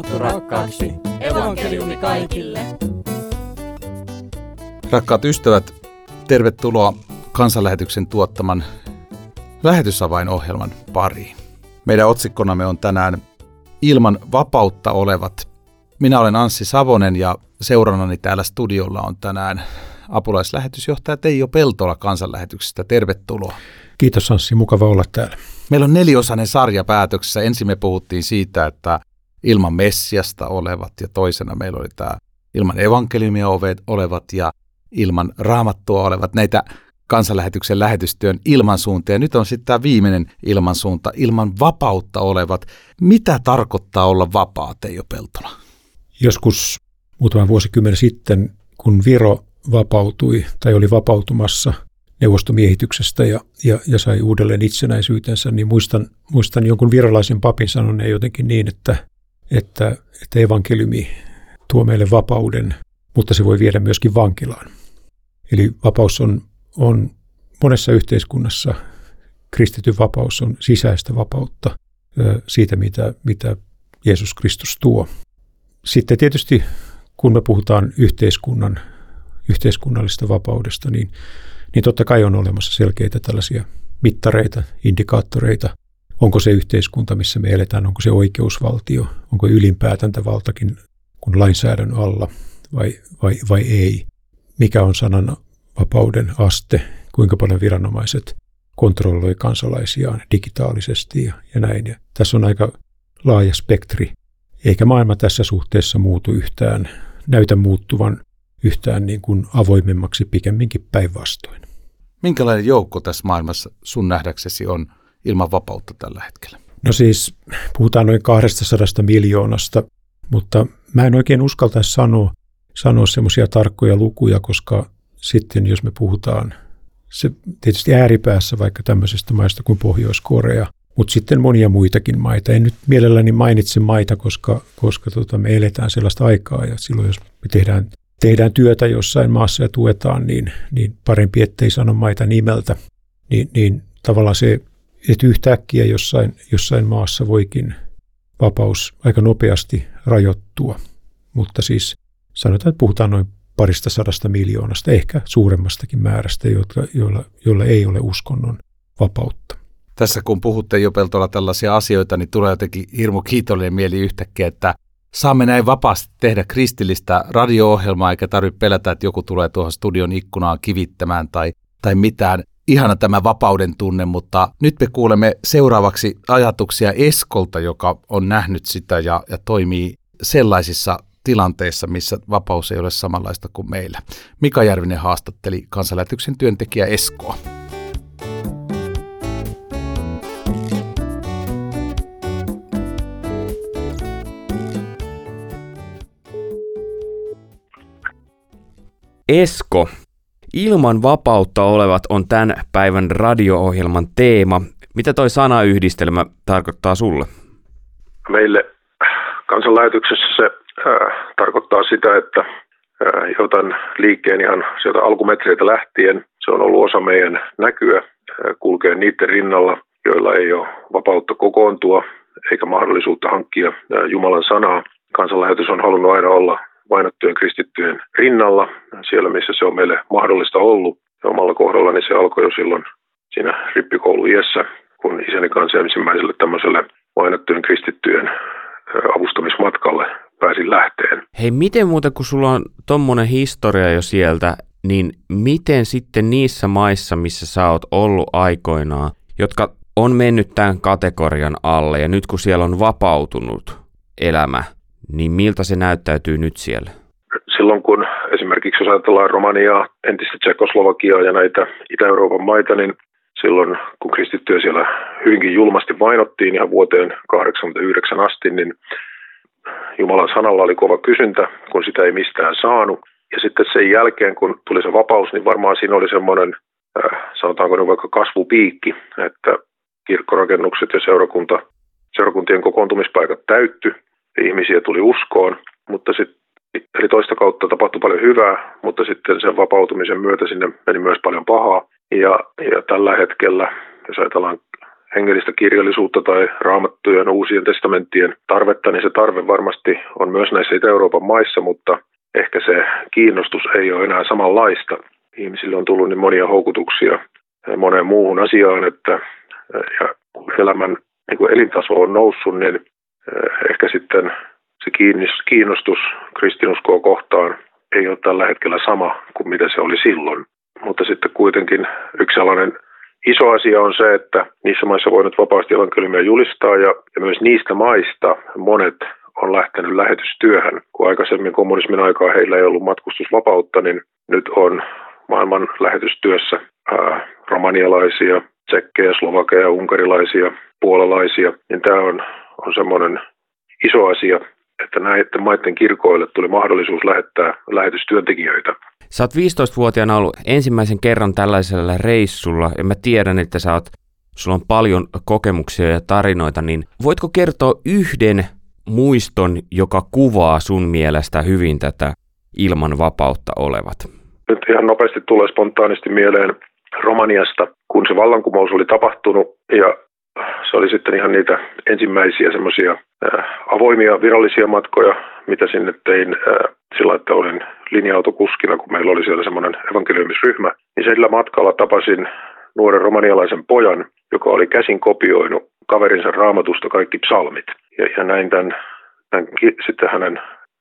raamattu rakkaaksi. Evankeliumi kaikille. Rakkaat ystävät, tervetuloa kansanlähetyksen tuottaman lähetysavainohjelman pariin. Meidän otsikkonamme on tänään Ilman vapautta olevat. Minä olen Anssi Savonen ja seurannani täällä studiolla on tänään apulaislähetysjohtaja Teijo Peltola kansanlähetyksestä. Tervetuloa. Kiitos Anssi, mukava olla täällä. Meillä on neliosainen sarja päätöksessä. Ensin me puhuttiin siitä, että ilman Messiasta olevat ja toisena meillä oli tämä ilman evankeliumia olevat ja ilman raamattua olevat. Näitä kansanlähetyksen lähetystyön ilmansuunta. Ja nyt on sitten tämä viimeinen ilmansuunta, ilman vapautta olevat. Mitä tarkoittaa olla vapaa, Teijo Peltola? Joskus muutama vuosikymmen sitten, kun Viro vapautui tai oli vapautumassa neuvostomiehityksestä ja, ja, ja sai uudelleen itsenäisyytensä, niin muistan, muistan jonkun virolaisen papin sanoneen jotenkin niin, että, että, että evankeliumi tuo meille vapauden, mutta se voi viedä myöskin vankilaan. Eli vapaus on, on monessa yhteiskunnassa, kristityn vapaus on sisäistä vapautta siitä, mitä, mitä Jeesus Kristus tuo. Sitten tietysti kun me puhutaan yhteiskunnan, yhteiskunnallisesta vapaudesta, niin, niin totta kai on olemassa selkeitä tällaisia mittareita, indikaattoreita. Onko se yhteiskunta, missä me eletään, onko se oikeusvaltio, onko ylinpäätäntävaltakin kun lainsäädännön alla vai, vai, vai ei. Mikä on sanan vapauden aste, kuinka paljon viranomaiset kontrolloi kansalaisiaan digitaalisesti ja, ja näin. Ja tässä on aika laaja spektri, eikä maailma tässä suhteessa muutu yhtään näytä muuttuvan yhtään niin kuin avoimemmaksi pikemminkin päinvastoin. Minkälainen joukko tässä maailmassa sun nähdäksesi on ilman vapautta tällä hetkellä? No siis puhutaan noin 200 miljoonasta, mutta mä en oikein uskaltaisi sanoa, sanoa semmoisia tarkkoja lukuja, koska sitten jos me puhutaan se tietysti ääripäässä vaikka tämmöisestä maista kuin Pohjois-Korea, mutta sitten monia muitakin maita. En nyt mielelläni mainitse maita, koska, koska tota, me eletään sellaista aikaa ja silloin jos me tehdään, tehdään työtä jossain maassa ja tuetaan, niin, niin parempi ettei sano maita nimeltä. Niin, niin tavallaan se, että yhtäkkiä jossain, jossain maassa voikin vapaus aika nopeasti rajoittua. Mutta siis sanotaan, että puhutaan noin parista sadasta miljoonasta, ehkä suuremmastakin määrästä, jotka, joilla, joilla ei ole uskonnon vapautta tässä kun puhutte jo Peltola tällaisia asioita, niin tulee jotenkin hirmu kiitollinen mieli yhtäkkiä, että saamme näin vapaasti tehdä kristillistä radio-ohjelmaa, eikä tarvitse pelätä, että joku tulee tuohon studion ikkunaan kivittämään tai, tai mitään. Ihana tämä vapauden tunne, mutta nyt me kuulemme seuraavaksi ajatuksia Eskolta, joka on nähnyt sitä ja, ja toimii sellaisissa tilanteissa, missä vapaus ei ole samanlaista kuin meillä. Mika Järvinen haastatteli kansanlähetyksen työntekijä Eskoa. Esko. Ilman vapautta olevat on tämän päivän radio-ohjelman teema. Mitä toi sanayhdistelmä tarkoittaa sulle? Meille kansanlähetyksessä se äh, tarkoittaa sitä, että äh, jotain liikkeen ihan sieltä alkumetreitä lähtien. Se on ollut osa meidän näkyä, äh, kulkee niiden rinnalla, joilla ei ole vapautta kokoontua eikä mahdollisuutta hankkia äh, Jumalan sanaa. Kansanlähetys on halunnut aina olla vainottujen kristittyjen rinnalla, siellä missä se on meille mahdollista ollut. Ja omalla kohdallani se alkoi jo silloin siinä rippikouluiässä, kun isäni kanssa ensimmäiselle tämmöiselle vainottujen kristittyjen avustamismatkalle pääsin lähteen. Hei, miten muuten, kun sulla on tommonen historia jo sieltä, niin miten sitten niissä maissa, missä sä oot ollut aikoinaan, jotka on mennyt tämän kategorian alle ja nyt kun siellä on vapautunut elämä, niin miltä se näyttäytyy nyt siellä? Silloin kun esimerkiksi jos ajatellaan Romaniaa, entistä Tsekoslovakiaa ja näitä Itä-Euroopan maita, niin silloin kun kristittyjä siellä hyvinkin julmasti vainottiin ihan vuoteen 89 asti, niin Jumalan sanalla oli kova kysyntä, kun sitä ei mistään saanut. Ja sitten sen jälkeen, kun tuli se vapaus, niin varmaan siinä oli semmoinen, äh, sanotaanko nyt vaikka kasvupiikki, että kirkkorakennukset ja seurakunta, seurakuntien kokoontumispaikat täytty ihmisiä tuli uskoon, mutta sitten Eli toista kautta tapahtui paljon hyvää, mutta sitten sen vapautumisen myötä sinne meni myös paljon pahaa. Ja, ja tällä hetkellä, jos ajatellaan hengellistä kirjallisuutta tai raamattujen uusien testamenttien tarvetta, niin se tarve varmasti on myös näissä Itä-Euroopan maissa, mutta ehkä se kiinnostus ei ole enää samanlaista. Ihmisille on tullut niin monia houkutuksia moneen muuhun asiaan, että ja elämän niin elintaso on noussut, niin ehkä sitten se kiinnostus kristinuskoa kohtaan ei ole tällä hetkellä sama kuin mitä se oli silloin. Mutta sitten kuitenkin yksi sellainen iso asia on se, että niissä maissa voi nyt vapaasti evankeliumia julistaa ja, ja myös niistä maista monet on lähtenyt lähetystyöhön. Kun aikaisemmin kommunismin aikaa heillä ei ollut matkustusvapautta, niin nyt on maailman lähetystyössä ää, romanialaisia, tsekkejä, slovakeja, unkarilaisia, puolalaisia, niin tämä on, on semmoinen iso asia, että näiden maiden kirkoille tuli mahdollisuus lähettää lähetystyöntekijöitä. Sä oot 15-vuotiaana ollut ensimmäisen kerran tällaisella reissulla, ja mä tiedän, että sä oot, sulla on paljon kokemuksia ja tarinoita, niin voitko kertoa yhden muiston, joka kuvaa sun mielestä hyvin tätä ilman vapautta olevat? Nyt ihan nopeasti tulee spontaanisti mieleen Romaniasta, kun se vallankumous oli tapahtunut ja se oli sitten ihan niitä ensimmäisiä semmoisia avoimia virallisia matkoja, mitä sinne tein sillä, että olin linja-autokuskina, kun meillä oli siellä semmoinen evankeliumisryhmä. Niin sillä matkalla tapasin nuoren romanialaisen pojan, joka oli käsin kopioinut kaverinsa raamatusta kaikki psalmit. Ja, ja näin tämän, näin sitten hänen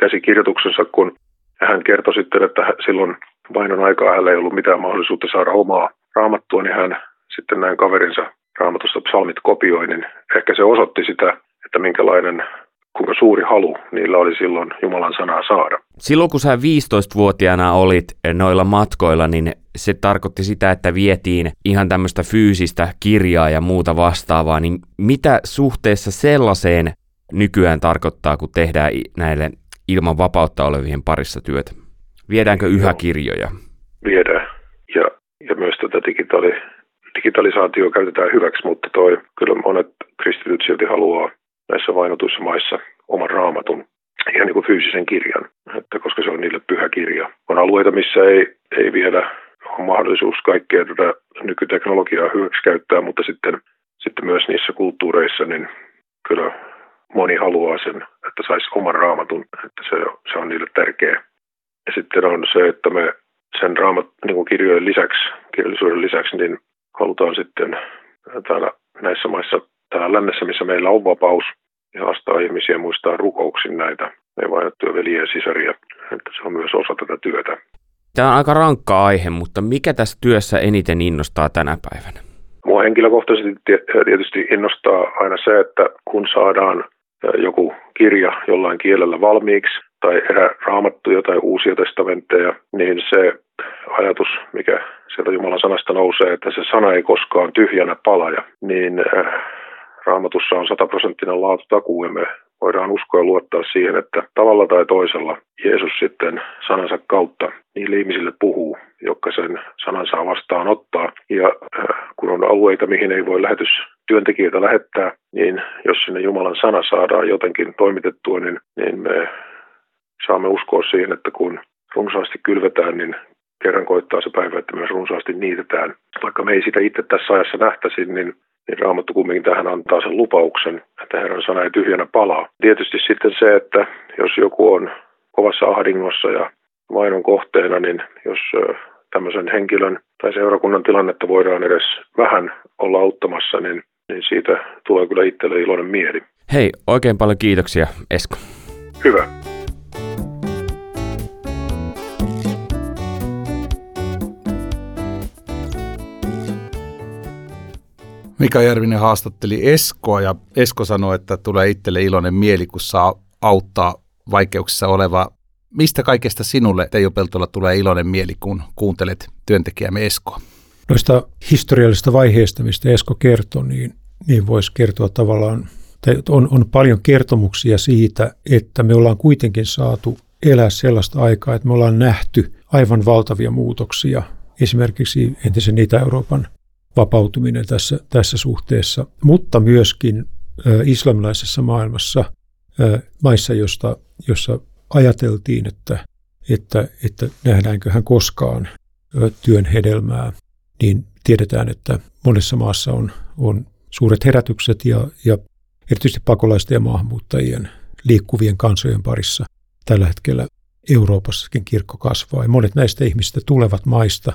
käsikirjoituksensa, kun hän kertoi sitten, että silloin vainon aikaa hänellä ei ollut mitään mahdollisuutta saada omaa raamattua, niin hän sitten näin kaverinsa raamatusta psalmit kopioi, niin ehkä se osoitti sitä, että minkälainen, kuinka suuri halu niillä oli silloin Jumalan sanaa saada. Silloin kun sä 15-vuotiaana olit noilla matkoilla, niin se tarkoitti sitä, että vietiin ihan tämmöistä fyysistä kirjaa ja muuta vastaavaa, niin mitä suhteessa sellaiseen nykyään tarkoittaa, kun tehdään näille ilman vapautta olevien parissa työtä? Viedäänkö yhä kirjoja? Viedään. Ja, ja myös tätä digitaali, digitalisaatio käytetään hyväksi, mutta toi, kyllä monet kristityt silti haluaa näissä vainotuissa maissa oman raamatun, ihan niin kuin fyysisen kirjan, että koska se on niille pyhä kirja. On alueita, missä ei, ei vielä ole mahdollisuus kaikkea tätä nykyteknologiaa hyväksi käyttää, mutta sitten, sitten myös niissä kulttuureissa, niin kyllä moni haluaa sen, että saisi oman raamatun, että se, se on niille tärkeä. Ja sitten on se, että me sen raamat niin kuin kirjojen lisäksi, kirjallisuuden lisäksi, niin halutaan sitten täällä näissä maissa, täällä lännessä, missä meillä on vapaus, ja haastaa ihmisiä muistaa rukouksin näitä vainottuja veliä ja sisaria, että se on myös osa tätä työtä. Tämä on aika rankka aihe, mutta mikä tässä työssä eniten innostaa tänä päivänä? Mua henkilökohtaisesti tietysti innostaa aina se, että kun saadaan joku kirja jollain kielellä valmiiksi, tai erä raamattuja tai uusia testamentteja, niin se ajatus, mikä sieltä Jumalan sanasta nousee, että se sana ei koskaan tyhjänä palaja, niin äh, raamatussa on sataprosenttinen laatutakuu ja me voidaan uskoa ja luottaa siihen, että tavalla tai toisella Jeesus sitten sanansa kautta niille ihmisille puhuu, jotka sen sanansa vastaan ottaa. Ja äh, kun on alueita, mihin ei voi lähetystyöntekijöitä lähettää, niin jos sinne Jumalan sana saadaan jotenkin toimitettua, niin, niin me saamme uskoa siihen, että kun runsaasti kylvetään, niin kerran koittaa se päivä, että myös runsaasti niitetään. Vaikka me ei sitä itse tässä ajassa nähtäisi, niin, niin Raamattu kumminkin tähän antaa sen lupauksen, että Herran sana ei tyhjänä palaa. Tietysti sitten se, että jos joku on kovassa ahdingossa ja vainon kohteena, niin jos tämmöisen henkilön tai seurakunnan tilannetta voidaan edes vähän olla auttamassa, niin, niin siitä tulee kyllä itselle iloinen mieli. Hei, oikein paljon kiitoksia Esko. Hyvä. Mika Järvinen haastatteli Eskoa ja Esko sanoi, että tulee itselle iloinen mieli, kun saa auttaa vaikeuksissa oleva. Mistä kaikesta sinulle, Teijo Peltola, tulee iloinen mieli, kun kuuntelet työntekijämme Eskoa? Noista historiallisista vaiheista, mistä Esko kertoi, niin, niin voisi kertoa tavallaan, on, on paljon kertomuksia siitä, että me ollaan kuitenkin saatu elää sellaista aikaa, että me ollaan nähty aivan valtavia muutoksia esimerkiksi entisen Itä-Euroopan vapautuminen tässä, tässä suhteessa, mutta myöskin islamilaisessa maailmassa, maissa, josta, jossa ajateltiin, että, että, että nähdäänköhän koskaan työn hedelmää, niin tiedetään, että monessa maassa on, on suuret herätykset ja, ja erityisesti pakolaisten ja maahanmuuttajien liikkuvien kansojen parissa tällä hetkellä Euroopassakin kirkko kasvaa. Ja monet näistä ihmistä tulevat maista,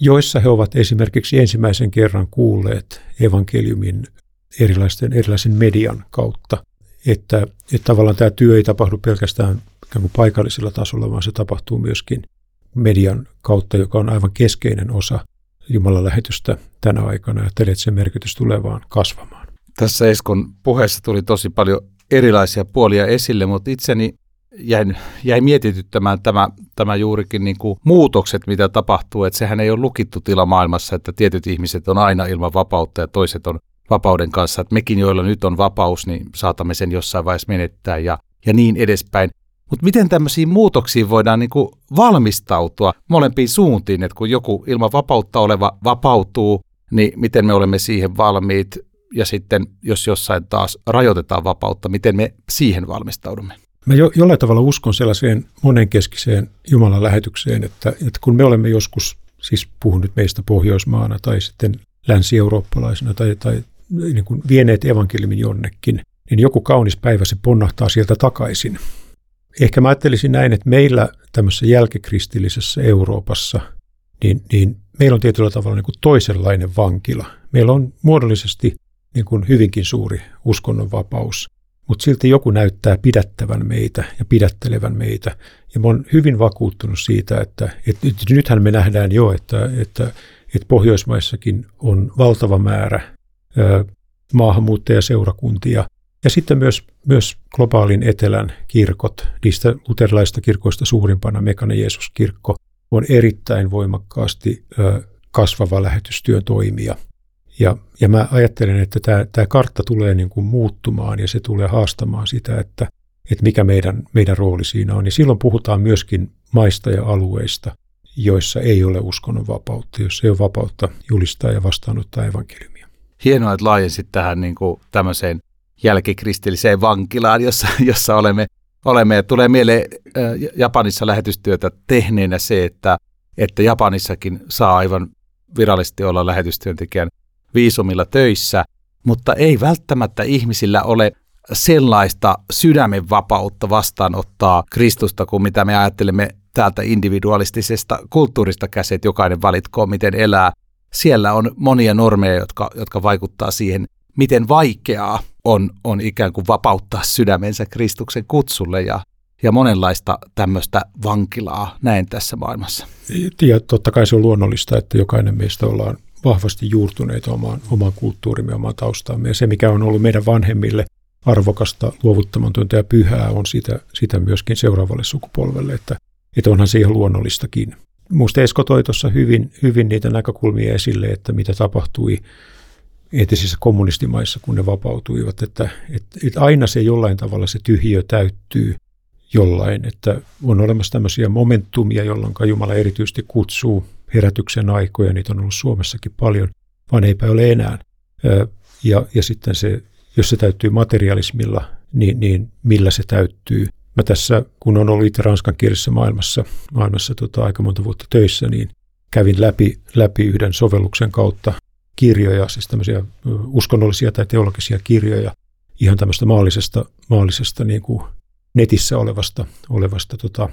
joissa he ovat esimerkiksi ensimmäisen kerran kuulleet evankeliumin erilaisten, erilaisen median kautta. Että, että tavallaan tämä työ ei tapahdu pelkästään kuin paikallisella tasolla, vaan se tapahtuu myöskin median kautta, joka on aivan keskeinen osa Jumalan lähetystä tänä aikana. Ja että sen merkitys tulee vaan kasvamaan. Tässä Eskon puheessa tuli tosi paljon erilaisia puolia esille, mutta itseni jäin, jäi mietityttämään tämä, tämä juurikin niin kuin muutokset, mitä tapahtuu. Että sehän ei ole lukittu tila maailmassa, että tietyt ihmiset on aina ilman vapautta ja toiset on vapauden kanssa. Että mekin, joilla nyt on vapaus, niin saatamme sen jossain vaiheessa menettää ja, ja niin edespäin. Mutta miten tämmöisiin muutoksiin voidaan niin kuin valmistautua molempiin suuntiin, että kun joku ilman vapautta oleva vapautuu, niin miten me olemme siihen valmiit, ja sitten jos jossain taas rajoitetaan vapautta, miten me siihen valmistaudumme? Mä jo, jollain tavalla uskon sellaiseen monenkeskiseen Jumalan lähetykseen, että, että kun me olemme joskus, siis puhun nyt meistä Pohjoismaana tai sitten länsi-eurooppalaisena tai, tai niin kuin vieneet evankeliumin jonnekin, niin joku kaunis päivä se ponnahtaa sieltä takaisin. Ehkä mä ajattelisin näin, että meillä tämmöisessä jälkikristillisessä Euroopassa, niin, niin meillä on tietyllä tavalla niin kuin toisenlainen vankila. Meillä on muodollisesti niin kuin hyvinkin suuri uskonnonvapaus mutta silti joku näyttää pidättävän meitä ja pidättelevän meitä. Ja mä oon hyvin vakuuttunut siitä, että, että nythän me nähdään jo, että, että, että Pohjoismaissakin on valtava määrä maahanmuuttajaseurakuntia. Ja sitten myös, myös globaalin etelän kirkot, niistä luterilaisista kirkoista suurimpana Mekana Jeesus-kirkko, on erittäin voimakkaasti kasvava lähetystyön toimija – ja, ja mä ajattelen, että tämä, tämä kartta tulee niin kuin muuttumaan ja se tulee haastamaan sitä, että, että mikä meidän, meidän rooli siinä on. Ja silloin puhutaan myöskin maista ja alueista, joissa ei ole uskonnon vapautta, joissa ei ole vapautta julistaa ja vastaanottaa evankeliumia. Hienoa, että laajensit tähän niin kuin tämmöiseen jälkikristilliseen vankilaan, jossa, jossa olemme, olemme. Ja tulee mieleen Japanissa lähetystyötä tehneenä se, että, että Japanissakin saa aivan virallisesti olla lähetystyöntekijän viisumilla töissä, mutta ei välttämättä ihmisillä ole sellaista sydämen vapautta vastaanottaa Kristusta kuin mitä me ajattelemme täältä individualistisesta kulttuurista käsin, että jokainen valitkoon, miten elää. Siellä on monia normeja, jotka, jotka vaikuttaa siihen, miten vaikeaa on, on ikään kuin vapauttaa sydämensä Kristuksen kutsulle ja, ja monenlaista tämmöistä vankilaa näin tässä maailmassa. Ja totta kai se on luonnollista, että jokainen meistä ollaan vahvasti juurtuneita omaan, omaan kulttuurimme, omaan taustaamme. Ja se, mikä on ollut meidän vanhemmille arvokasta, luovuttamatonta ja pyhää, on sitä, sitä myöskin seuraavalle sukupolvelle, että, että onhan se ihan luonnollistakin. Minusta Esko toi tuossa hyvin, hyvin niitä näkökulmia esille, että mitä tapahtui entisissä kommunistimaissa, kun ne vapautuivat, että, että, että aina se jollain tavalla se tyhjiö täyttyy jollain, että on olemassa tämmöisiä momentumia, jolloin Jumala erityisesti kutsuu herätyksen aikoja, niitä on ollut Suomessakin paljon, vaan eipä ole enää. Ja, ja sitten se, jos se täyttyy materialismilla, niin, niin millä se täyttyy. Mä tässä, kun on ollut itse ranskankielisessä maailmassa, maailmassa tota, aika monta vuotta töissä, niin kävin läpi, läpi yhden sovelluksen kautta kirjoja, siis tämmöisiä uskonnollisia tai teologisia kirjoja, ihan tämmöistä maallisesta, maallisesta niin kuin netissä olevasta, olevasta tota,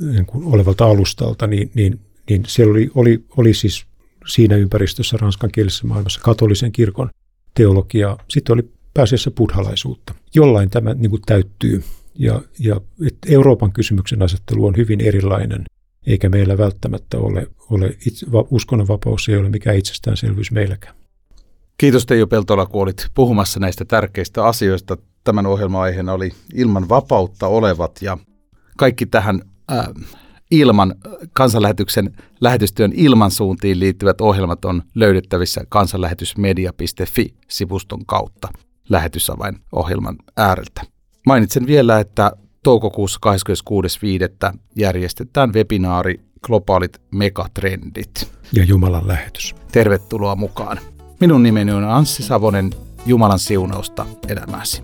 niin kuin olevalta alustalta, niin, niin niin siellä oli, oli, oli siis siinä ympäristössä ranskankielisessä maailmassa katolisen kirkon teologia. Sitten oli pääasiassa buddhalaisuutta. Jollain tämä niin kuin täyttyy. Ja, ja että Euroopan kysymyksen asettelu on hyvin erilainen, eikä meillä välttämättä ole, ole itse, uskonnonvapaus ei ole mikään itsestäänselvyys meilläkään. Kiitos Teijo Peltola, kun olit puhumassa näistä tärkeistä asioista. Tämän ohjelman aiheena oli ilman vapautta olevat ja kaikki tähän äh, ilman kansanlähetyksen lähetystyön ilmansuuntiin liittyvät ohjelmat on löydettävissä kansanlähetysmedia.fi-sivuston kautta lähetysavain ohjelman ääreltä. Mainitsen vielä, että toukokuussa 26.5. järjestetään webinaari Globaalit megatrendit. Ja Jumalan lähetys. Tervetuloa mukaan. Minun nimeni on Anssi Savonen. Jumalan siunausta elämäsi.